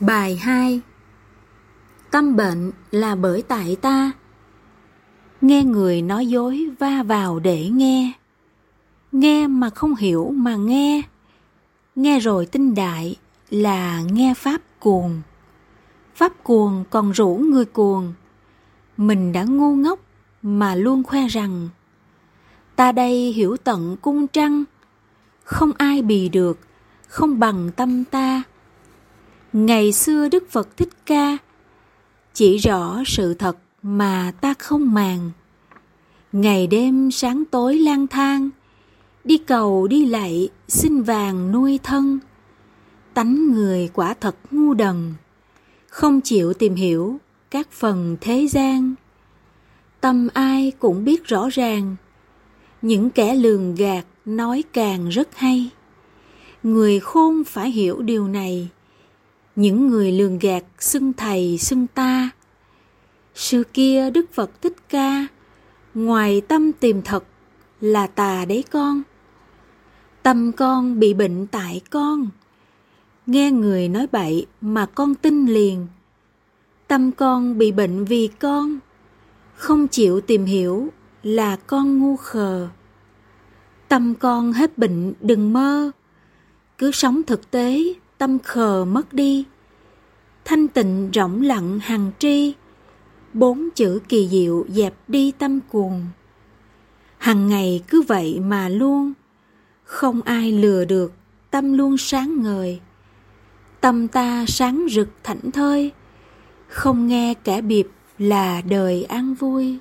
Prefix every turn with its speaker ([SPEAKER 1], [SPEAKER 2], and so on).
[SPEAKER 1] Bài 2 Tâm bệnh là bởi tại ta. Nghe người nói dối va vào để nghe. Nghe mà không hiểu mà nghe. Nghe rồi tin đại là nghe Pháp cuồng. Pháp cuồng còn rủ người cuồng. Mình đã ngu ngốc mà luôn khoe rằng, Ta đây hiểu tận cung trăng. Không ai bì được, Không bằng tâm ta. Ngày xưa Đức Phật Thích Ca chỉ rõ sự thật mà ta không màng. Ngày đêm sáng tối lang thang, đi cầu đi lạy xin vàng nuôi thân. Tánh người quả thật ngu đần, không chịu tìm hiểu các phần thế gian. Tâm ai cũng biết rõ ràng, những kẻ lường gạt nói càng rất hay. Người khôn phải hiểu điều này những người lường gạt xưng thầy xưng ta. Xưa kia Đức Phật Thích Ca, ngoài tâm tìm thật là tà đấy con. Tâm con bị bệnh tại con, nghe người nói bậy mà con tin liền. Tâm con bị bệnh vì con, không chịu tìm hiểu là con ngu khờ. Tâm con hết bệnh đừng mơ, cứ sống thực tế tâm khờ mất đi. Thanh tịnh rỗng lặng hằng tri, bốn chữ kỳ diệu dẹp đi tâm cuồng. Hằng ngày cứ vậy mà luôn, không ai lừa được tâm luôn sáng ngời. Tâm ta sáng rực thảnh thơi, không nghe kẻ biệp là đời an vui.